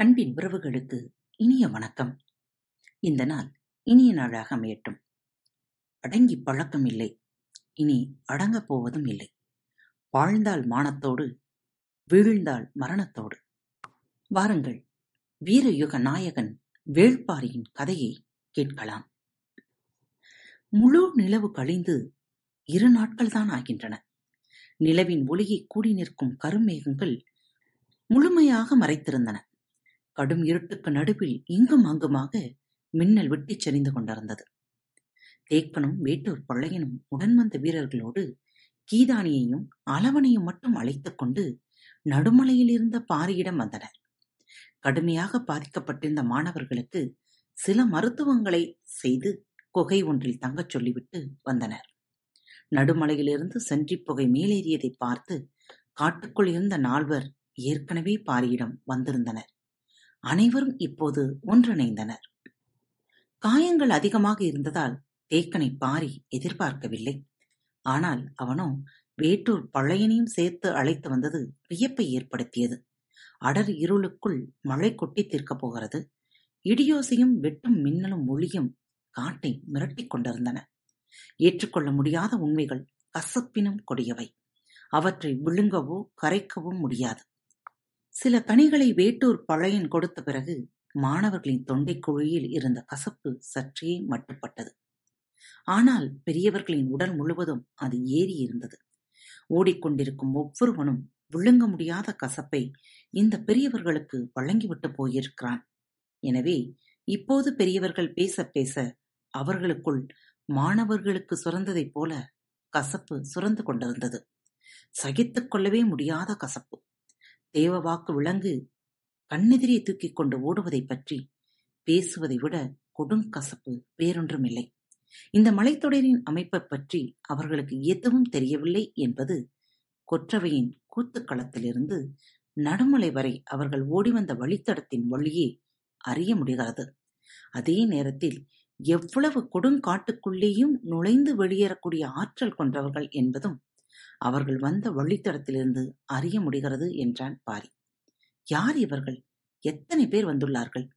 அன்பின் உறவுகளுக்கு இனிய வணக்கம். இந்த நாள் இனிய நாளாக அமையட்டும். அடங்கி பழக்கம் இல்லை. இனி அடங்கப் போவதும் இல்லை. வாழ்ந்தால் மானத்தோடு வீழ்ந்தால் மரணத்தோடு. வாருங்கள் வீரயுக நாயகன் வேள்பாரியின் கதையை கேட்கலாம். முழு நிலவு கழிந்து இரு நாட்கள்தான் ஆகின்றன. நிலவின் ஒளியை கூடி நிற்கும் கருமேகங்கள் முழுமையாக மறைத்திருந்தன. கடும் இருட்டுக்கு நடுவில் இங்கும் அங்குமாக மின்னல் வெட்டிச் செறிந்து கொண்டிருந்தது. தேக்கனும் வேட்டூர் பழையனும் உடன் வந்த வீரர்களோடு கீதானியையும் அளவனையும் மட்டும் அழைத்துக் கொண்டு நடுமலையில் இருந்த பாரியிடம் வந்தனர். கடுமையாக பாதிக்கப்பட்டிருந்த மாணவர்களுக்கு சில மருத்துவங்களை செய்து குகை ஒன்றில் தங்கச் சொல்லிவிட்டு வந்தனர். நடுமலையிலிருந்து சென்றி புகை மேலேறியதை பார்த்து காட்டுக்குள் இருந்த நால்வர் ஏற்கனவே பாரியிடம் வந்திருந்தனர். அனைவரும் இப்போது ஒன்றிணைந்தனர். காயங்கள் அதிகமாக இருந்ததால் தேக்கனை பாரி எதிர்பார்க்கவில்லை. ஆனால் அவனோ வேட்டூர் பழையனையும் சேர்த்து அழைத்து வந்தது வியப்பை ஏற்படுத்தியது. அடர் இருளுக்குள் மழை கொட்டி தீர்க்கப் போகிறது. இடியோசையும் வெட்டும் மின்னலும் ஒளியும் காட்டை மிரட்டிக் கொண்டிருந்தன. ஏற்றுக்கொள்ள முடியாத உண்மைகள் கசப்பினும் கொடியவை. அவற்றை விழுங்கவோ கரைக்கவும் முடியாது. சில பணிகளை வேட்டூர் பழையன் கொடுத்த பிறகு மாணவர்களின் தொண்டைக் குழியில் இருந்த கசப்பு சற்றே மட்டுப்பட்டது. ஆனால் பெரியவர்களின் உடல் முழுவதும் அது ஏறி இருந்தது. ஓடிக்கொண்டிருக்கும் ஒவ்வொருவனும் விழுங்க முடியாத கசப்பை இந்த பெரியவர்களுக்கு வழங்கிவிட்டு போயிருக்கிறான். எனவே இப்போது பெரியவர்கள் பேச பேச அவர்களுக்குள் மாணவர்களுக்கு சுரந்ததைப் போல கசப்பு சுரந்து கொண்டிருந்தது. சகித்துக் கொள்ளவே முடியாத கசப்பு. தேவவாக்கு விலங்கு கண்ணெதிரே தூக்கிக் கொண்டு ஓடுவதைப் பற்றி பேசுவதை விட கொடுங்கசப்பு வேறொன்றுமில்லை. இந்த மலைத்தொடரின் அமைப்பைப் பற்றி அவர்களுக்கு எதுவும் தெரியவில்லை என்பது கொற்றவையின் கூத்துக்களத்திலிருந்து நடுமலை வரை அவர்கள் ஓடிவந்த வழித்தடத்தின் வழியே அறிய முடிகிறது. அதே நேரத்தில் எவ்வளவு கொடுங்காட்டுக்குள்ளேயும் நுழைந்து வெளியேறக்கூடிய ஆற்றல் கொண்டவர்கள் என்பதும் அவர்கள் வந்த வழித்தடத்திலிருந்து அறிய முடிகிறது என்றான் பாரி. யார் இவர்கள்? எத்தனை பேர் வந்துள்ளார்கள்?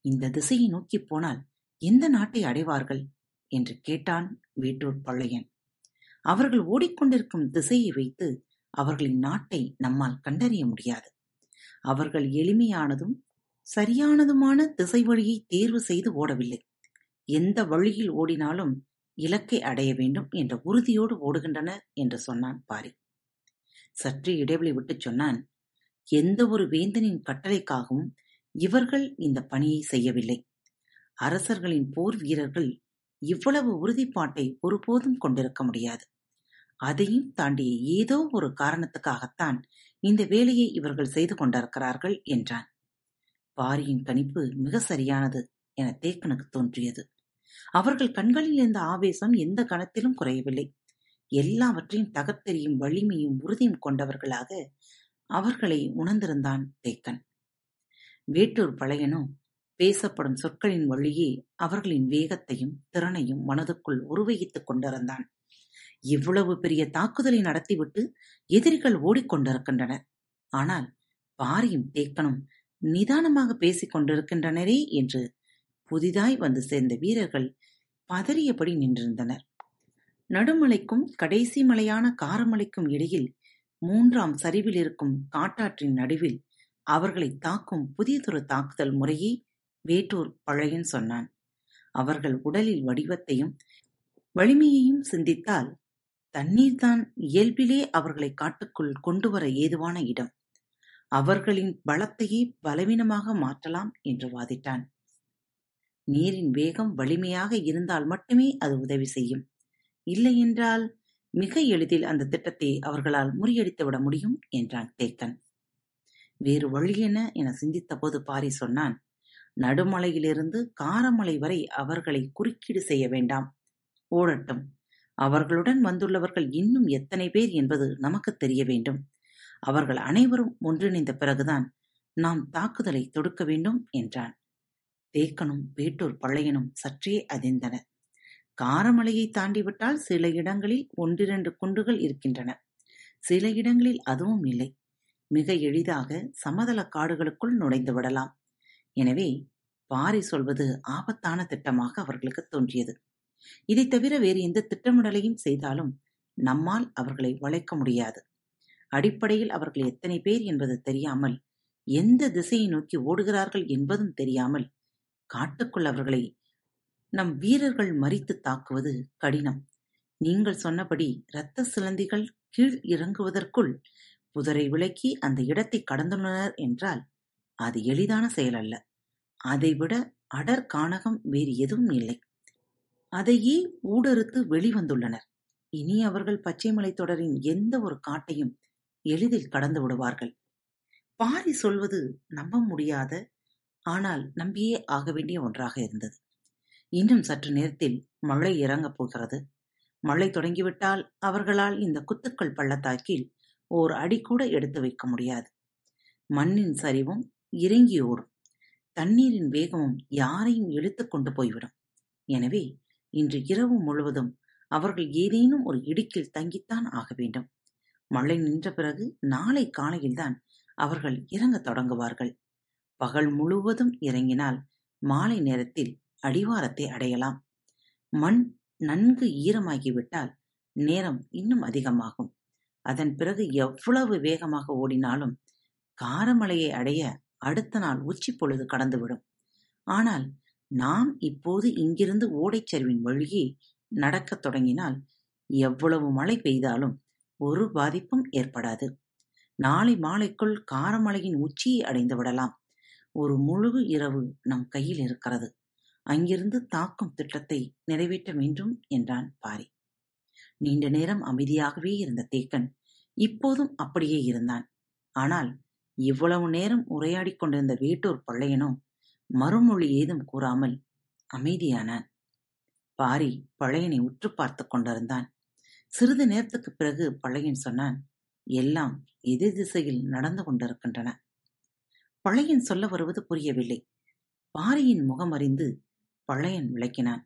இந்த திசையை நோக்கிப் போனால் எந்த நாட்டை அடைவார்கள்? என்று கேட்டான் வேட்டூர் பள்ளையன். அவர்கள் ஓடிக்கொண்டிருக்கும் திசையை வைத்து அவர்களின் நாட்டை நம்மால் கண்டறிய முடியாது. அவர்கள் எளிமையானதும் சரியானதுமான திசை வழியை தேர்வு செய்து ஓடவில்லை. எந்த வழியில் ஓடினாலும் இலக்கை அடைய வேண்டும் என்ற உறுதியோடு ஓடுகின்றனர் என்று சொன்னான் பாரி. சற்று இடைவெளி விட்டுச் சொன்னான் எந்த ஒரு வேந்தனின் கட்டளைக்காகவும் இவர்கள் இந்த பணியை செய்யவில்லை. அரசர்களின் போர் வீரர்கள் இவ்வளவு உறுதிப்பாட்டை ஒருபோதும் கொண்டிருக்க முடியாது. அதையும் தாண்டிய ஏதோ ஒரு காரணத்துக்காகத்தான் இந்த வேலையை இவர்கள் செய்து கொண்டிருக்கிறார்கள் என்றான். பாரியின் கணிப்பு மிக சரியானது என தேக்கனுக்கு தோன்றியது. அவர்கள் கண்களில் இருந்த ஆவேசம் எந்த கணத்திலும் குறையவில்லை. எல்லாவற்றையும் தகர்த்தெறியும் வலிமையும் உறுதியும் கொண்டவர்களாக அவர்களை உணர்ந்திருந்தான் தேக்கன். வேட்டூர் பழையனும் பேசப்படும் சொற்களின் வழியே அவர்களின் வேகத்தையும் திறனையும் மனதுக்குள் உருவகித்துக் கொண்டிருந்தான். இவ்வளவு பெரிய தாக்குதலை நடத்திவிட்டு எதிரிகள் ஓடிக்கொண்டிருக்கின்றனர் ஆனால் பாரியும் தேக்கனும் நிதானமாக பேசிக் கொண்டிருக்கின்றனரே என்று புதிதாய் வந்து சேர்ந்த வீரர்கள் பதறியபடி நின்றிருந்தனர். நடுமலைக்கும் கடைசி மலையான காரமலைக்கும் இடையில் மூன்றாம் சரிவில் இருக்கும் காட்டாற்றின் நடுவில் அவர்களை தாக்கும் புதியதொரு தாக்குதல் முறையை வேட்டூர் பழையன் சொன்னான். அவர்கள் உடலில் வடிவத்தையும் வலிமையையும் சிந்தித்தால் தண்ணீர்தான் இயல்பிலே அவர்களை காட்டுக்குள் கொண்டு வர ஏதுவான இடம். அவர்களின் பலத்தையே பலவீனமாக மாற்றலாம் என்று வாதிட்டான். நீரின் வேகம் வலிமையாக இருந்தால் மட்டுமே அது உதவி செய்யும். இல்லையென்றால் மிக எளிதில் அந்த திட்டத்தை அவர்களால் முறியடித்து விட முடியும் என்றான் தேக்கன். வேறு வழி என சிந்தித்தபோது பாரி சொன்னான். நடுமலையிலிருந்து காரமலை வரை அவர்களை குறுக்கீடு செய்ய வேண்டாம். ஓடட்டும். அவர்களுடன் வந்துள்ளவர்கள் இன்னும் எத்தனை பேர் என்பது நமக்கு தெரிய வேண்டும். அவர்கள் அனைவரும் ஒன்றிணைந்த பிறகுதான் நாம் தாக்குதலை தொடுக்க வேண்டும் என்றான். தேக்கனும் வேட்டூர் பழையனும் சற்றே அதிர்ந்தனர் காரமலையை தாண்டிவிட்டால் சில இடங்களில் ஒன்றிரண்டு குண்டுகள் இருக்கின்றன. சில இடங்களில் அதுவும் இல்லை. மிக எளிதாக சமதள காடுகளுக்குள் நுழைந்து விடலாம். எனவே பாரி சொல்வது ஆபத்தான திட்டமாக அவர்களுக்கு தோன்றியது. இதைத் தவிர வேறு எந்த திட்டமிடலையும் செய்தாலும் நம்மால் அவர்களை வளைக்க முடியாது. அடிப்படையில் அவர்கள் எத்தனை பேர் என்பது தெரியாமல் எந்த திசையை நோக்கி ஓடுகிறார்கள் என்பதும் தெரியாமல் காட்டுக்குள் அவர்களை நம் வீரர்கள் மறித்து தாக்குவது கடினம். நீங்கள் சொன்னபடி இரத்த சிலந்திகள் கீழ் இறங்குவதற்குள் புதரை விலக்கி அந்த இடத்தை கடந்துள்ளனர் என்றால் அது எளிதான செயல் அல்ல அதைவிட அடர் காணகம் வேறு எதுவும் இல்லை. அதையே ஊடறுத்து வெளிவந்துள்ளனர். இனி அவர்கள் பச்சைமலை தொடரின் எந்த ஒரு காட்டையும் எளிதில் கடந்து விடுவார்கள். பாரி சொல்வது நம்ப முடியாத ஆனால் நம்பியே ஆக வேண்டிய ஒன்றாக இருந்தது. இன்னும் சற்று நேரத்தில் மழை இறங்கப் போகிறது. மழை தொடங்கிவிட்டால் அவர்களால் இந்த குத்துக்கள் பள்ளத்தாக்கில் ஓர் அடி கூட எடுத்து வைக்க முடியாது. மண்ணின் சரிவும் இறங்கி ஓடும் தண்ணீரின் வேகமும் யாரையும் இழுத்து கொண்டு போய்விடும். எனவே இன்று இரவு முழுவதும் அவர்கள் ஏதேனும் ஒரு இடுக்கில் தங்கித்தான் ஆக வேண்டும். மழை நின்ற பிறகு நாளை காலையில்தான் அவர்கள் இறங்கத் தொடங்குவார்கள். பகல் முழுவதும் இறங்கினால் மாலை நேரத்தில் அடிவாரத்தை அடையலாம். மண் நன்கு ஈரமாகிவிட்டால் நேரம் இன்னும் அதிகமாகும். அதன் பிறகு எவ்வளவு வேகமாக ஓடினாலும் காரமலையை அடைய அடுத்த நாள் உச்சி பொழுது கடந்துவிடும். ஆனால் நாம் இப்போது இங்கிருந்து ஓடைச்சரிவின் வழியே நடக்கத் தொடங்கினால் எவ்வளவு மழை பெய்தாலும் ஒரு பாதிப்பும் ஏற்படாது. நாளை மாலைக்குள் காரமலையின் உச்சியை அடைந்து விடலாம். ஒரு முழு இரவு நம் கையில் இருக்கிறது. அங்கிருந்து தாக்கும் திட்டத்தை நிறைவேற்ற வேண்டும் என்றான் பாரி. நீண்ட நேரம் அமைதியாகவே இருந்த தேக்கன் இப்போதும் அப்படியே இருந்தான். ஆனால் இவ்வளவு நேரம் உரையாடிக் கொண்டிருந்த வேட்டூர் பள்ளையனோ மறுமொழி ஏதும் கூறாமல் அமைதியானான். பாரி பழையனை உற்று பார்த்து கொண்டிருந்தான். சிறிது நேரத்துக்குப் பிறகு பழையன் சொன்னான் எல்லாம் எதிர் திசையில் நடந்து கொண்டிருக்கின்றன. பழையன் சொல்ல வருவது புரியவில்லை. பாரியின் முகம் அறிந்து பழையன் விளக்கினான்.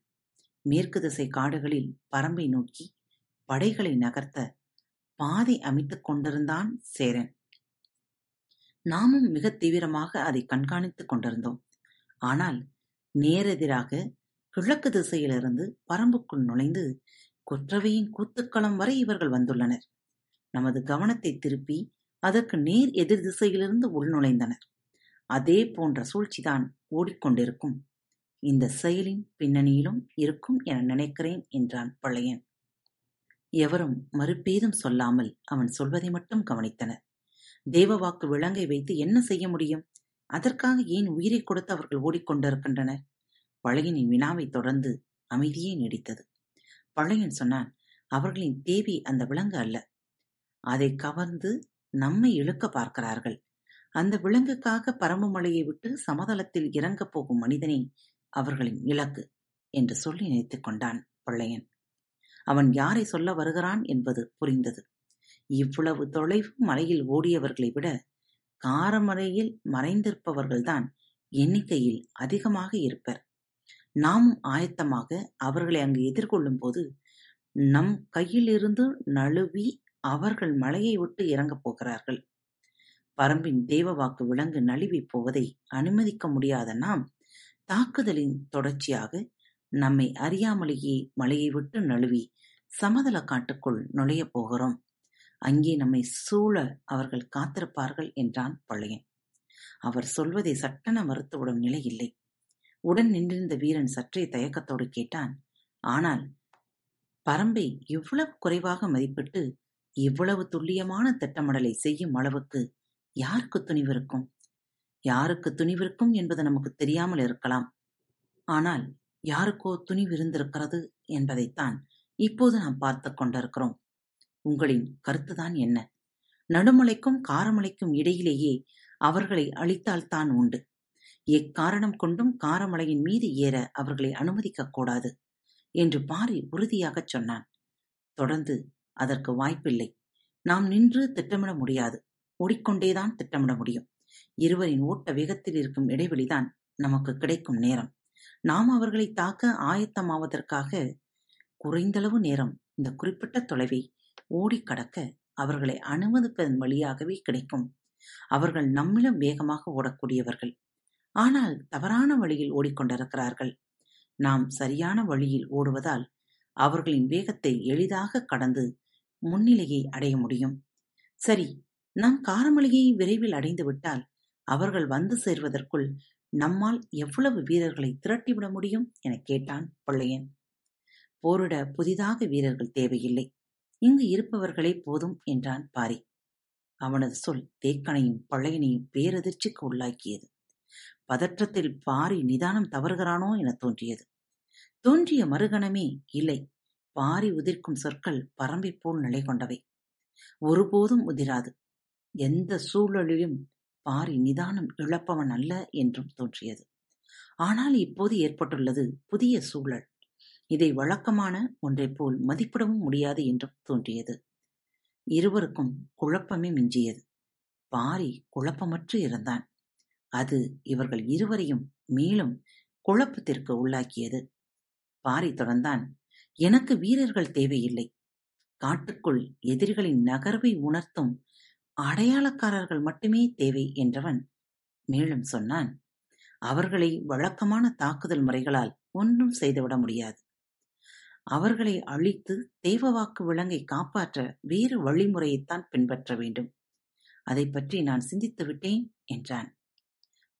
மேற்கு திசை காடுகளில் பரம்பை நோக்கி படைகளை நகர்த்த பாதை அமைத்துக் கொண்டிருந்தான் சேரன். நாமும் மிக தீவிரமாக அதை கண்காணித்துக் கொண்டிருந்தோம். ஆனால் நேரெதிராக கிழக்கு திசையிலிருந்து பரம்புக்குள் நுழைந்து குற்றவையின் கூத்துக்களம் வரை இவர்கள் வந்துள்ளனர். நமது கவனத்தை திருப்பி அதற்கு நேர் எதிர் திசையிலிருந்து உள்நுழைந்தனர். அதே போன்ற சூழ்ச்சிதான் ஓடிக்கொண்டிருக்கும். இந்த செயலின் பின்னணியிலும் இருக்கும் என நினைக்கிறேன் என்றான் பழையன். எவரும் மறுபேதும் சொல்லாமல் அவன் சொல்வதை மட்டும் கவனித்தனர். தேவவாக்கு விலங்கை வைத்து என்ன செய்ய முடியும்? அதற்காக ஏன் உயிரை கொடுத்து அவர்கள் ஓடிக்கொண்டிருக்கின்றனர்? பழையனின் வினாவை தொடர்ந்து அமைதியே நீடித்தது. பழையன் சொன்னான் அவர்களின் தேவி அந்த விலங்கு அல்ல. அதை கவர்ந்து நம்மை இழுக்க பார்க்கிறார்கள். அந்த விலங்குக்காக பரமமலையை விட்டு சமதளத்தில் இறங்கப் போகும் மனிதனே அவர்களின் இலக்கு என்று சொல்லி நினைத்துக் கொண்டான் பிள்ளையன். அவன் யாரை சொல்ல வருகிறான் என்பது புரிந்தது. இவ்வளவு தொலைவு மலையில் ஓடியவர்களை விட காரமலையில் மறைந்திருப்பவர்கள்தான் எண்ணிக்கையில் அதிகமாக இருப்பர். நாமும் ஆயத்தமாக அவர்களை அங்கு எதிர்கொள்ளும் போது நம் கையிலிருந்து நழுவி அவர்கள் மலையை விட்டு இறங்கப் போகிறார்கள். பரம்பின் தேவவாக்கு விலங்கு நழுவிப் போவதை அனுமதிக்க முடியாத நாம் தாக்குதலின் தொடர்ச்சியாக நம்மை அறியாமலேயே மலையை விட்டு நழுவி சமதள காட்டுக்குள் நுழையப் போகிறோம். அங்கே நம்மை சூழ அவர்கள் காத்திருப்பார்கள் என்றான் பழையன். அவர் சொல்வதை சட்டென மறுத்துவிடும் நிலை இல்லை. உடன் நின்றிருந்த வீரன் சற்றே தயக்கத்தோடு கேட்டான் ஆனால் பரம்பை இவ்வளவு குறைவாக மதிப்பிட்டு இவ்வளவு துல்லியமான திட்டமிடலை செய்யும் அளவுக்கு யாருக்கு துணிவிருக்கும் யாருக்கு துணிவிருக்கும் என்பது நமக்கு தெரியாமல் இருக்கலாம். ஆனால் யாருக்கோ துணிவிருந்திருக்கிறது என்பதைத்தான் இப்போது நாம் பார்த்து கொண்டிருக்கிறோம். உங்களின் கருத்துதான் என்ன? நடுமலைக்கும் காரமலைக்கும் இடையிலேயே அவர்களை அழித்தால்தான் உண்டு. எக்காரணம் கொண்டும் காரமலையின் மீது ஏற அவர்களை அனுமதிக்கக் கூடாது என்று பாரி உறுதியாகச் சொன்னான். தொடர்ந்து அதற்கு வாய்ப்பில்லை. நாம் நின்று திட்டமிட முடியாது. ஓடிக்கொண்டேதான் திட்டமிட முடியும். இருவரின் ஓட்ட வேகத்தில் இருக்கும் இடைவெளிதான் நமக்கு கிடைக்கும் நேரம். நாம் அவர்களை தாக்க ஆயத்தமாவதற்காக குறைந்தளவு நேரம் இந்த குறிப்பிட்ட தொலைவை ஓடி கடக்க அவர்களை அனுமதிப்பதன் வழியாகவே கிடைக்கும். அவர்கள் நம்மிடம் வேகமாக ஓடக்கூடியவர்கள். ஆனால் தவறான வழியில் ஓடிக்கொண்டிருக்கிறார்கள். நாம் சரியான வழியில் ஓடுவதால் அவர்களின் வேகத்தை எளிதாக கடந்து முன்னிலையை அடைய முடியும். சரி நாம் காரமலையை விரைவில் அடைந்து விட்டால் அவர்கள் வந்து சேர்வதற்குள் நம்மால் எவ்வளவு வீரர்களை திரட்டிவிட முடியும் எனக் கேட்டான் பள்ளையன். போரிட புதிதாக வீரர்கள் தேவையில்லை. இங்கு இருப்பவர்களே போதும் என்றான் பாரி. அவனது சொல் தேக்கனையும் பழையனையும் பேரதிர்ச்சிக்கு உள்ளாக்கியது. பதற்றத்தில் பாரி நிதானம் தவறுகிறானோ என தோன்றியது. தோன்றிய மறுகணமே இல்லை. பாரி உதிர்க்கும் சொற்கள் பரம்பை போல் நிலை கொண்டவை ஒருபோதும் உதிராது. எந்த சூழலிலும் பாரி நிதானம் இழப்பவன் அல்ல என்றும் தோன்றியது. ஆனால் இப்போது ஏற்பட்டுள்ளது புதிய சூழல். இதை வழக்கமான ஒன்றைப் போல் மதிப்பிடவும் முடியாது என்றும் தோன்றியது. இருவருக்கும் குழப்பமே மிஞ்சியது. பாரி குழப்பமற்று இருந்தான். அது இவர்கள் இருவரையும் மேலும் குழப்பத்திற்கு உள்ளாக்கியது. பாரி தொடர்ந்தான் எனக்கு வீரர்கள் தேவையில்லை. காட்டுக்குள் எதிரிகளின் நகர்வை உணர்த்தும் அடையாளக்காரர்கள் மட்டுமே தேவை என்றவன் மேலும் சொன்னான் அவர்களை வழக்கமான தாக்குதல் முறைகளால் ஒன்றும் செய்துவிட முடியாது. அவர்களை அழித்து தேவவாக்கு விலங்கை காப்பாற்ற வேறு வழிமுறையைத்தான் பின்பற்ற வேண்டும். அதை பற்றி நான் சிந்தித்து விட்டேன் என்றான்.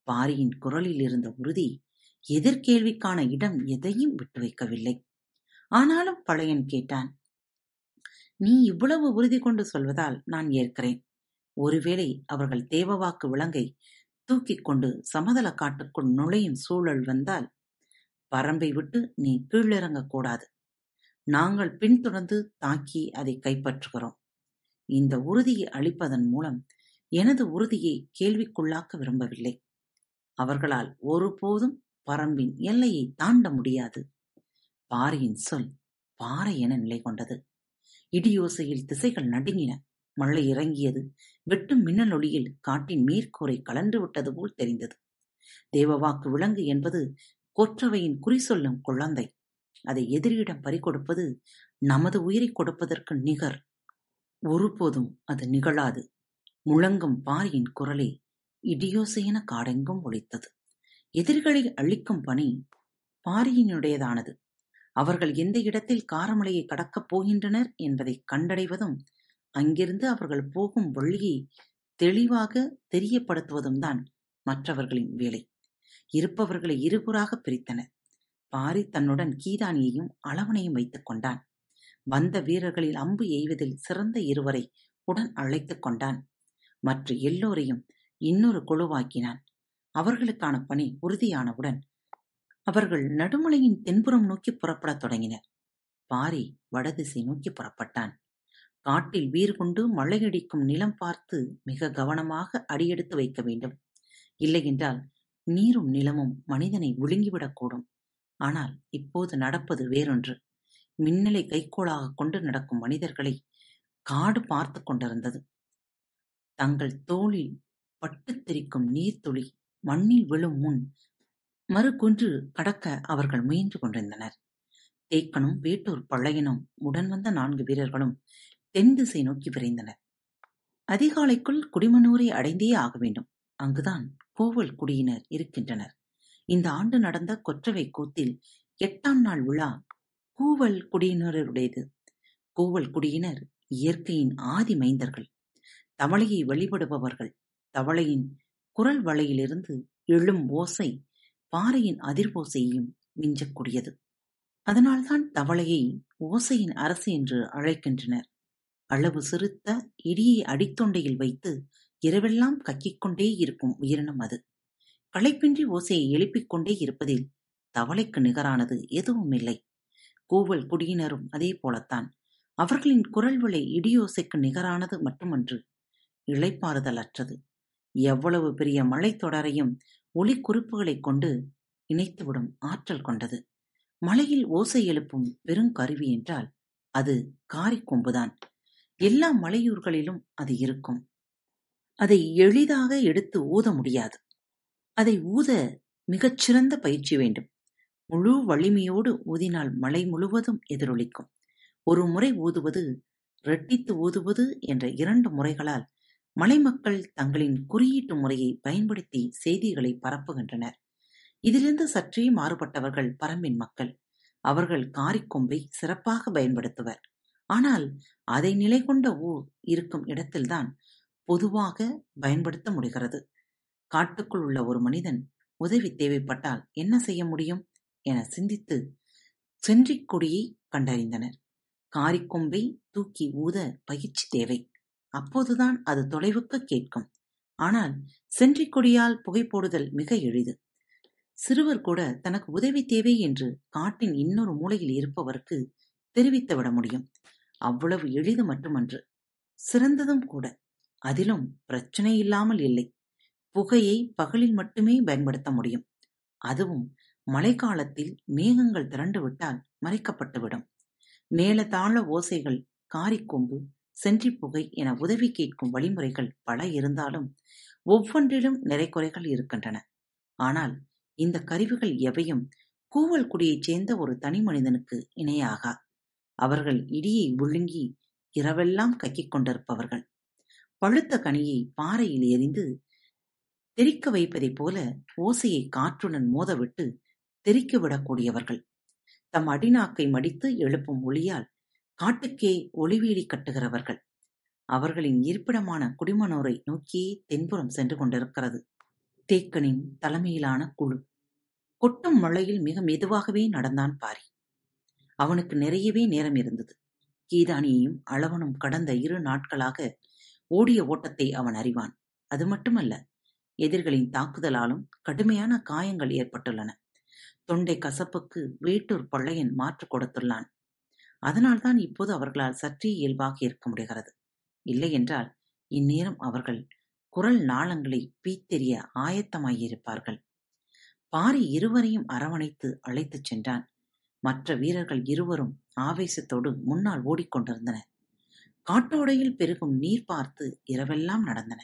பாரியின் குரலில் இருந்த உறுதி எதிர்கேள்விக்கான இடம் எதையும் விட்டு வைக்கவில்லை. ஆனாலும் பழையன் கேட்டான் நீ இவ்வளவு உறுதி கொண்டு சொல்வதால் நான் ஏற்கிறேன். ஒருவேளை அவர்கள் தேவவாக்கு விலங்கை தூக்கிக் கொண்டு சமதள காட்டுக்குள் நுழையும் சூழல் வந்தால் பரம்பை விட்டு நீ கீழிறங்கக்கூடாது நாங்கள் பின்தொடர்ந்து தாக்கி அதை கைப்பற்றுகிறோம். இந்த உறுதியை அளிப்பதன் மூலம் எனது உறுதியை கேள்விக்குள்ளாக்க விரும்பவில்லை. அவர்களால் ஒருபோதும் பரம்பின் எல்லையை தாண்ட முடியாது. பாரியின் சொல் பாறை என நிலை கொண்டது இடியோசையில் திசைகள் நடுங்கின. மழை இறங்கியது. வெட்டும் மின்னலொளியில் காட்டின் மேற்கூரை கலன்று விட்டது போல் தெரிந்தது. தேவவாக்கு விலங்கு என்பது கொற்றவையின் குறி சொல்லும் குழந்தை அதை எதிரியிடம் பறிகொடுப்பது நமது உயிரை கொடுப்பதற்கு நிகர். ஒருபோதும் அது நிகழாது. முழங்கும் பாரியின் குரலே இடியோசையென காடெங்கும் ஒழித்தது எதிரிகளை அழிக்கும் பணி பாரியினுடையதானது. அவர்கள் எந்த இடத்தில் காரமலையை கடக்கப் போகின்றனர் என்பதை கண்டடைவதும் அங்கிருந்து அவர்கள் போகும் வழியை தெளிவாக தெரியப்படுத்துவதும் தான் மற்றவர்களின் வேலை. இருப்பவர்களை இருகுறாக பிரித்தனர். பாரி தன்னுடன் கீதானியையும் அளவனையும் வைத்துக் கொண்டான். வந்த வீரர்களில் அம்பு எய்வதில் சிறந்த இருவரை உடன் அழைத்துக் கொண்டான். மற்ற எல்லோரையும் இன்னொரு குழுவாக்கினான். அவர்களுக்கான பணி உறுதியானவுடன் அவர்கள் நடுமலையின் தென்புறம் நோக்கி புறப்படத் தொடங்கினர். பாரி வடதிசை நோக்கி புறப்பட்டான். காட்டில் வீர் கொண்டு மழையடிக்கும் நிலம் பார்த்து மிக கவனமாக அடியெடுத்து வைக்க வேண்டும். இல்லையென்றால் நீரும் நிலமும் மனிதனை விழுங்கிவிடக்கூடும் ஆனால் இப்போது நடப்பது வேறொன்று. மின்னலை கைக்கோளாக கொண்டு நடக்கும் மனிதர்களை காடு பார்த்து கொண்டிருந்தது. தங்கள் தோளில் பட்டுத் தெரிக்கும் நீர்த்துளி மண்ணில் விழும் முன் மறுகுன்று கடக்க அவர்கள் முயன்று கொண்டிருந்தனர். தேக்கனும் வேட்டூர் பழையனும் உடன் வந்த நான்கு வீரர்களும் தென் திசை நோக்கி விரைந்தனர். அதிகாலைக்குள் குடிமனூரை அடைந்தே ஆக வேண்டும். அங்குதான் கோவல் குடியினர் இருக்கின்றனர். இந்த ஆண்டு நடந்த கொற்றவை கூத்தில் எட்டாம் நாள் விழா கூவல் குடியினருடையது. கூவல் குடியினர் இயற்கையின் ஆதி மைந்தர்கள். தவளையை வழிபடுபவர்கள். தவளையின் குரல் வலையிலிருந்து எழும் ஓசை பாறையின் அதிர்வோசையையும் மிஞ்சக்கூடியது. அதனால்தான் தவளையை ஓசையின் அரசு என்று அழைக்கின்றனர். அளவு சிறுத்த இடியை அடித்தொண்டையில் வைத்து இரவெல்லாம் கக்கிக்கொண்டே இருக்கும் உயிரினம் அது. களைப்பின்றி ஓசையை எழுப்பிக் கொண்டே இருப்பதில் தவளைக்கு நிகரானது எதுவும் இல்லை கூவல் குடியினரும் அதே போலத்தான். அவர்களின் குரல் விலை இடியோசைக்கு நிகரானது மட்டுமன்று இளைப்பாறுதல் அற்றது எவ்வளவு பெரிய மலைத்தொடரையும் ஒளிக்குறிப்புகளைக் கொண்டு இணைத்துவிடும் ஆற்றல் கொண்டது. மலையில் ஓசை எழுப்பும் பெருங்கருவி என்றால் அது காரிக்கொம்புதான் எல்லா மலையூர்களிலும் அது இருக்கும். அதை எளிதாக எடுத்து ஊத முடியாது. அதை ஊத மிகச்சிறந்த பயிற்சி வேண்டும். முழு வலிமையோடு ஊதினால் மலை முழுவதும் எதிரொலிக்கும். ஒரு முறை ஊதுவது ரெட்டித்து ஊதுவது என்ற இரண்டு முறைகளால் மலைமக்கள் தங்களின் குறியீட்டு முறையை பயன்படுத்தி செய்திகளை பரப்புகின்றனர். இதிலிருந்து சற்றே மாறுபட்டவர்கள் பரம்பின் மக்கள். அவர்கள் காரிக்கொம்பை சிறப்பாக பயன்படுத்துவர். ஆனால் அதை நிலை கொண்ட ஊர் இருக்கும் இடத்தில்தான் பொதுவாக பயன்படுத்த முடிகிறது. காட்டுக்குள் உள்ள ஒரு மனிதன் உதவி தேவைப்பட்டால் என்ன செய்ய முடியும்? என சிந்தித்து சென்றிக் கொடியை கண்டறிந்தனர். காரிக்கொம்பை தூக்கி ஊத பயிற்சி தேவை. அப்போதுதான் அது தொலைவுக்கு கேட்கும். ஆனால் சென்றிக் கொடியால் புகை போடுதல் மிக எளிது. சிறுவர் கூட தனக்கு உதவி தேவை என்று காட்டின் இன்னொரு மூலையில் இருப்பவருக்கு தெரிவித்துவிட முடியும். அவ்வளவு எளிது மட்டுமன்று. சிறந்ததும் கூட. அதிலும் பிரச்சனை இல்லாமல் இல்லை. புகையை பகலில் மட்டுமே பயன்படுத்த முடியும். அதுவும் மழைக்காலத்தில் மேகங்கள் திரண்டுவிட்டால் மறைக்கப்பட்டுவிடும். மேலதாள ஓசைகள் காரிக்கொம்பு சென்றிப்புகை என உதவி கேட்கும் வழிமுறைகள் பல இருந்தாலும் ஒவ்வொன்றிலும் நிறைக்குறைகள் இருக்கின்றன. ஆனால் இந்த கருவிகள் எவையும் கூவல் குடியைச் சேர்ந்த ஒரு தனி மனிதனுக்கு இணையாகா. அவர்கள் இடியை விழுங்கி இரவெல்லாம் கக்கிக் கொண்டிருப்பவர்கள். பழுத்த கனியை பாறையில் எரிந்து தெரிக்க வைப்பதைப் போல ஓசையை காற்றுடன் மோதவிட்டு தெரிக்க விடக்கூடியவர்கள். தம் அடிநாக்கை மடித்து எழுப்பும் ஒளியால் காட்டுக்கே ஒளிவீடி கட்டுகிறவர்கள். அவர்களின் இருப்பிடமான குடிமனோரை நோக்கியே தென்புறம் சென்று கொண்டிருக்கிறது. தேக்கனின் தலைமையிலான குழு. கொட்டும் மழையில் மிக மெதுவாகவே நடந்தான் பாரி. அவனுக்கு நிறையவே நேரம் இருந்தது. கீதானியையும் அளவனும் கடந்த இரு நாட்களாக ஓடிய ஓட்டத்தை அவன் அறிவான். அது மட்டுமல்ல எதிர்களின் தாக்குதலாலும் கடுமையான காயங்கள் ஏற்பட்டுள்ளன. தொண்டை கசப்புக்கு வேட்டூர் பள்ளையன் மாற்று கொடுத்துள்ளான். அதனால்தான் இப்போது அவர்களால் சற்றே இயல்பாக இருக்க முடிகிறது. இல்லையென்றால் இந்நேரம் அவர்கள் குரல் நாளங்களை பீத்தெறிய ஆயத்தமாகியிருப்பார்கள் பாரி இருவரையும் அரவணைத்து அழைத்துச் சென்றான். மற்ற வீரர்கள் இருவரும் ஆவேசத்தோடு முன்னால் ஓடிக்கொண்டிருந்தனர். காட்டோடையில் பெருகும் நீர் பார்த்து இரவெல்லாம் நடந்தன.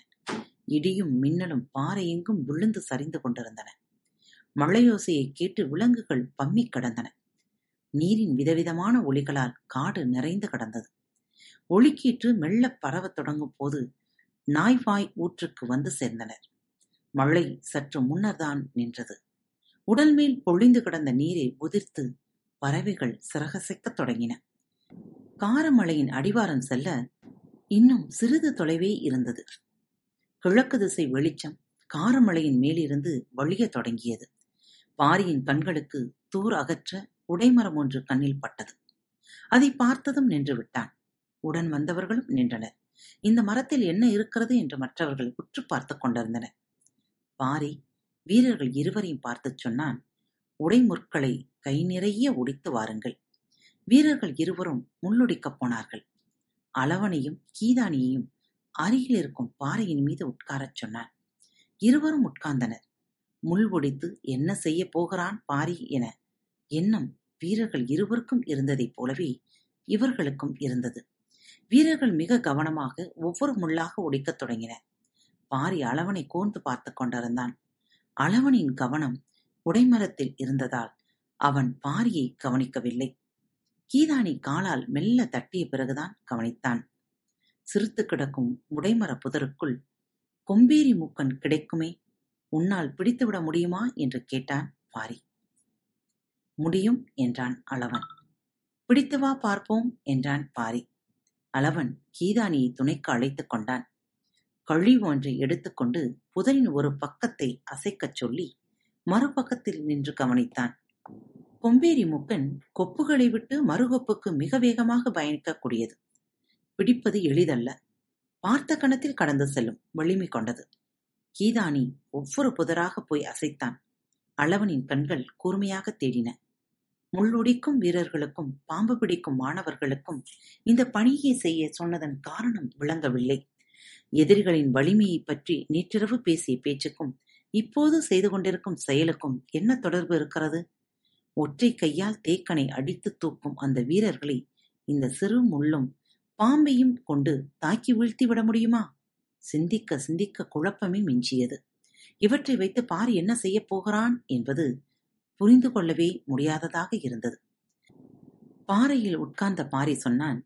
இடியும் மின்னலும் பாறை எங்கும் விழுந்து சரிந்து கொண்டிருந்தன. மழையோசையை கேட்டு விலங்குகள் பம்மி கடந்தன. நீரின் விதவிதமான ஒளிகளால் காடு நிறைந்து கடந்தது. ஒளிக்கீற்று மெல்ல பரவத் தொடங்கும் போது நாய்வாய் ஊற்றுக்கு வந்து சேர்ந்தனர். மழை சற்று முன்னர்தான் நின்றது. உடல் மேல் பொழிந்து கிடந்த நீரை உதிர்த்து பறவைகள் சிறகசைக்கத் தொடங்கின. காரமலையின் அடிவாரம் செல்ல இன்னும் சிறிது தொலைவே இருந்தது. கிழக்கு திசை வெளிச்சம் காரமலையின் மேலிருந்து வழியத் தொடங்கியது. பாரியின் கண்களுக்கு தூர் அகற்ற உடைமரம் ஒன்று கண்ணில் பட்டது. அதை பார்த்ததும் நின்று விட்டான். உடன் வந்தவர்களும் நின்றனர். இந்த மரத்தில் என்ன இருக்கிறது என்று மற்றவர்கள் உற்று பார்த்துக் கொண்டிருந்தனர். பாரி வீரர்கள் இருவரையும் பார்த்துச் சொன்னான் உடைமுற்களை கை நிறைய ஒடித்து வாருங்கள். வீரர்கள் இருவரும் முள்ளுடிக்கப் போனார்கள். அளவனையும் கீதானியையும் அருகில் இருக்கும் பாறையின் மீது உட்காரச் சொன்னான் இருவரும் உட்கார்ந்தனர். முள் ஒடித்து என்ன செய்ய போகிறான் பாரி என எண்ணம் வீரர்கள் இருவருக்கும் இருந்ததைப் போலவே இவர்களுக்கும் இருந்தது. வீரர்கள் மிக கவனமாக ஒவ்வொரு முள்ளாக ஒடிக்கத் தொடங்கினர். பாரி அளவனை கூர்ந்து பார்த்து கொண்டிருந்தான். அளவனின் கவனம் உடைமரத்தில் இருந்ததால் அவன் பாரியை கவனிக்கவில்லை. கீதானி காலால் மெல்ல தட்டிய பிறகுதான் கவனித்தான். சிரித்து கிடக்கும் உடைமர புதருக்குள் கொம்பேரி மூக்கன் கிடைக்குமே உன்னால் பிடித்துவிட முடியுமா? என்று கேட்டான் பாரி. முடியும் என்றான் அளவன். பிடித்து வா பார்ப்போம் என்றான் பாரி. அளவன் கீதானியை துணைக்கு அழைத்துக் கொண்டான். கழி ஒன்றை எடுத்துக்கொண்டு புதரின் ஒரு பக்கத்தை அசைக்கச் சொல்லி மறுபக்கத்தில் நின்று கவனித்தான். கொம்பேரி முக்கன் கொப்புகளை விட்டு மறுகொப்புக்கு மிக வேகமாக பயணிக்கக்கூடியது. பிடிப்பது எளிதல்ல. பார்த்த கணத்தில் கடந்து செல்லும் வலிமை கொண்டது. கீதானி ஒவ்வொரு புதராக போய் அசைத்தான். அளவனின் கண்கள் கூர்மையாக தேடின. முள்ளொடிக்கும் வீரர்களுக்கும் பாம்பு பிடிக்கும் மாணவர்களுக்கும் இந்த பணியை செய்ய சொன்னதன் காரணம் விளங்கவில்லை. எதிரிகளின் வலிமையைப் பற்றி நேற்றிரவு பேசிய பேச்சுக்கும் இப்போது செய்து கொண்டிருக்கும் செயலுக்கும் என்ன தொடர்பு இருக்கிறது? ஒற்றை கையால் தேக்கனை அடித்து தூக்கும் அந்த வீரர்களை இந்த சிறு முள்ளும் பாம்பையும் கொண்டு தாக்கி வீழ்த்தி விட முடியுமா? சிந்திக்க சிந்திக்க குழப்பமே மிஞ்சியது. இவற்றை வைத்து பார் என்ன செய்யப் போகிறான் என்பது புரிந்து கொள்ளவே முடியாததாக இருந்தது. பாறையில் உட்கார்ந்த பாரி சொன்னான்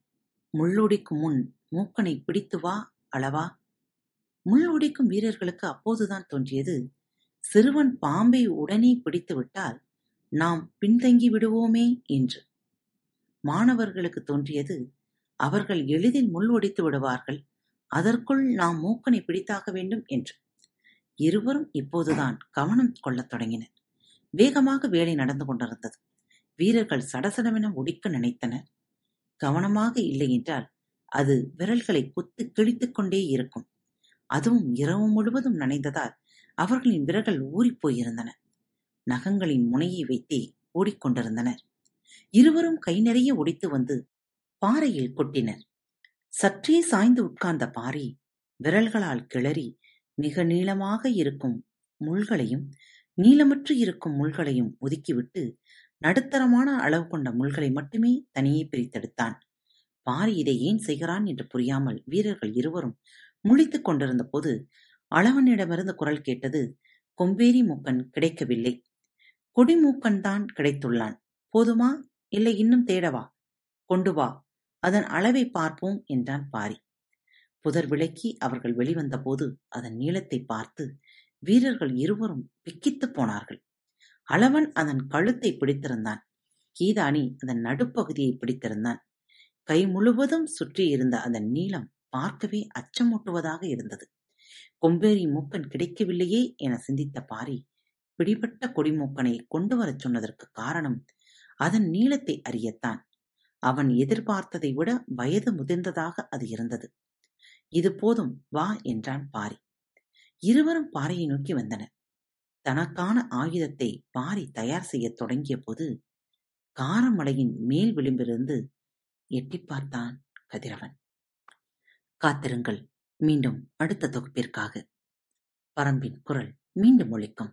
முள்ளொடிக்கு முன் மூக்கனை பிடித்து வா அளவா. முள்ளொடிக்கும் வீரர்களுக்கு அப்போதுதான் தோன்றியது சிறுவன் பாம்பை உடனே பிடித்து விட்டால் நாம் பின்தங்கி விடுவோமே என்று. மாணவர்களுக்கு தோன்றியது அவர்கள் எளிதில் முள் ஒடித்து விடுவார்கள் அதற்குள் நாம் மூக்கனை பிடித்தாக வேண்டும் என்று. இருவரும் இப்போதுதான் கவனம் கொள்ளத் தொடங்கினர். வேகமாக வேலை நடந்து கொண்டிருந்தது. வீரர்கள் சடசடமென ஒடிக்க நினைத்தனர். கவனமாக இல்லை என்றால் அது விரல்களை குத்து கிழித்துக் கொண்டே இருக்கும். அதுவும் இரவு முழுவதும் நனைந்ததால் அவர்களின் விரல்கள் ஊறிப் போயிருந்தன. நகங்களின் முனையை வைத்தே ஓடிக்கொண்டிருந்தனர். இருவரும் கை நிறைய ஒடித்து வந்து பாறையில் கொட்டினர். சற்றே சாய்ந்து உட்கார்ந்த பாரி விரல்களால் கிளறி மிக நீளமாக இருக்கும் முள்களையும் நீளமற்று இருக்கும் முள்களையும் ஒதுக்கிவிட்டு நடுத்தரமான அளவு கொண்ட முள்களை மட்டுமே தனியே பிரித்தெடுத்தான். பாரி இதை ஏன் செய்கிறான் என்று புரியாமல் வீரர்கள் இருவரும் முழித்துக் கொண்டிருந்த போது அளவனிடமிருந்து குரல் கேட்டது கொம்பேரி மூக்கன் கிடைக்கவில்லை. கொடிமூக்கன் தான் கிடைத்துள்ளான். போதுமா? இல்லை இன்னும் தேடவா? கொண்டு வா. அதன் அளவை பார்ப்போம் என்றான் பாரி. புதர் விளக்கி அவர்கள் வெளிவந்தபோது அதன் நீளத்தை பார்த்து வீரர்கள் இருவரும் பிக்கித்துப் போனார்கள். அளவன் அதன் கழுத்தை பிடித்திருந்தான். கீதானி அதன் நடுப்பகுதியை பிடித்திருந்தான். கை முழுவதும் சுற்றி இருந்த அதன் நீளம் பார்க்கவே அச்சமூட்டுவதாக இருந்தது. கொம்பேரி மூக்கன் கிடைக்கவில்லையே என சிந்தித்த பாரி பிடிபட்ட கொடிமூக்கனை கொண்டு வரச் சொன்னதற்கு காரணம் அதன் நீளத்தை அறியத்தான். அவன் எதிர்பார்த்ததை விட வயது முதிர்ந்ததாக அது இருந்தது. இது போதும் வா என்றான் பாரி. இருவரும் பாறையை நோக்கி வந்தனர். தனக்கான ஆயுதத்தை பாரி தயார் செய்யத் தொடங்கிய போது காரமலையின் மேல் விளிம்பிலிருந்து எட்டி பார்த்தான் கதிரவன். காத்திருங்கள் மீண்டும் அடுத்த தொகுப்பிற்காக. பரம்பின் குரல் மீண்டும் ஒழிக்கும்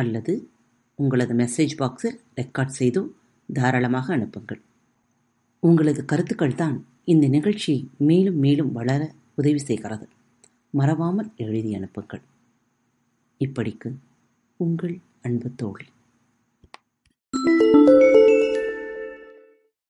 அல்லது உங்களது மெசேஜ் பாக்ஸில் ரெக்கார்ட் செய்து தாராளமாக அனுப்புங்கள். உங்களது கருத்துக்கள் தான் இந்த நிகழ்ச்சி மேலும் மேலும் வளர உதவி செய்கிறது. மறவாமல் எழுதி அனுப்புங்கள். இப்படிக்கு உங்கள் அன்பு தோழி.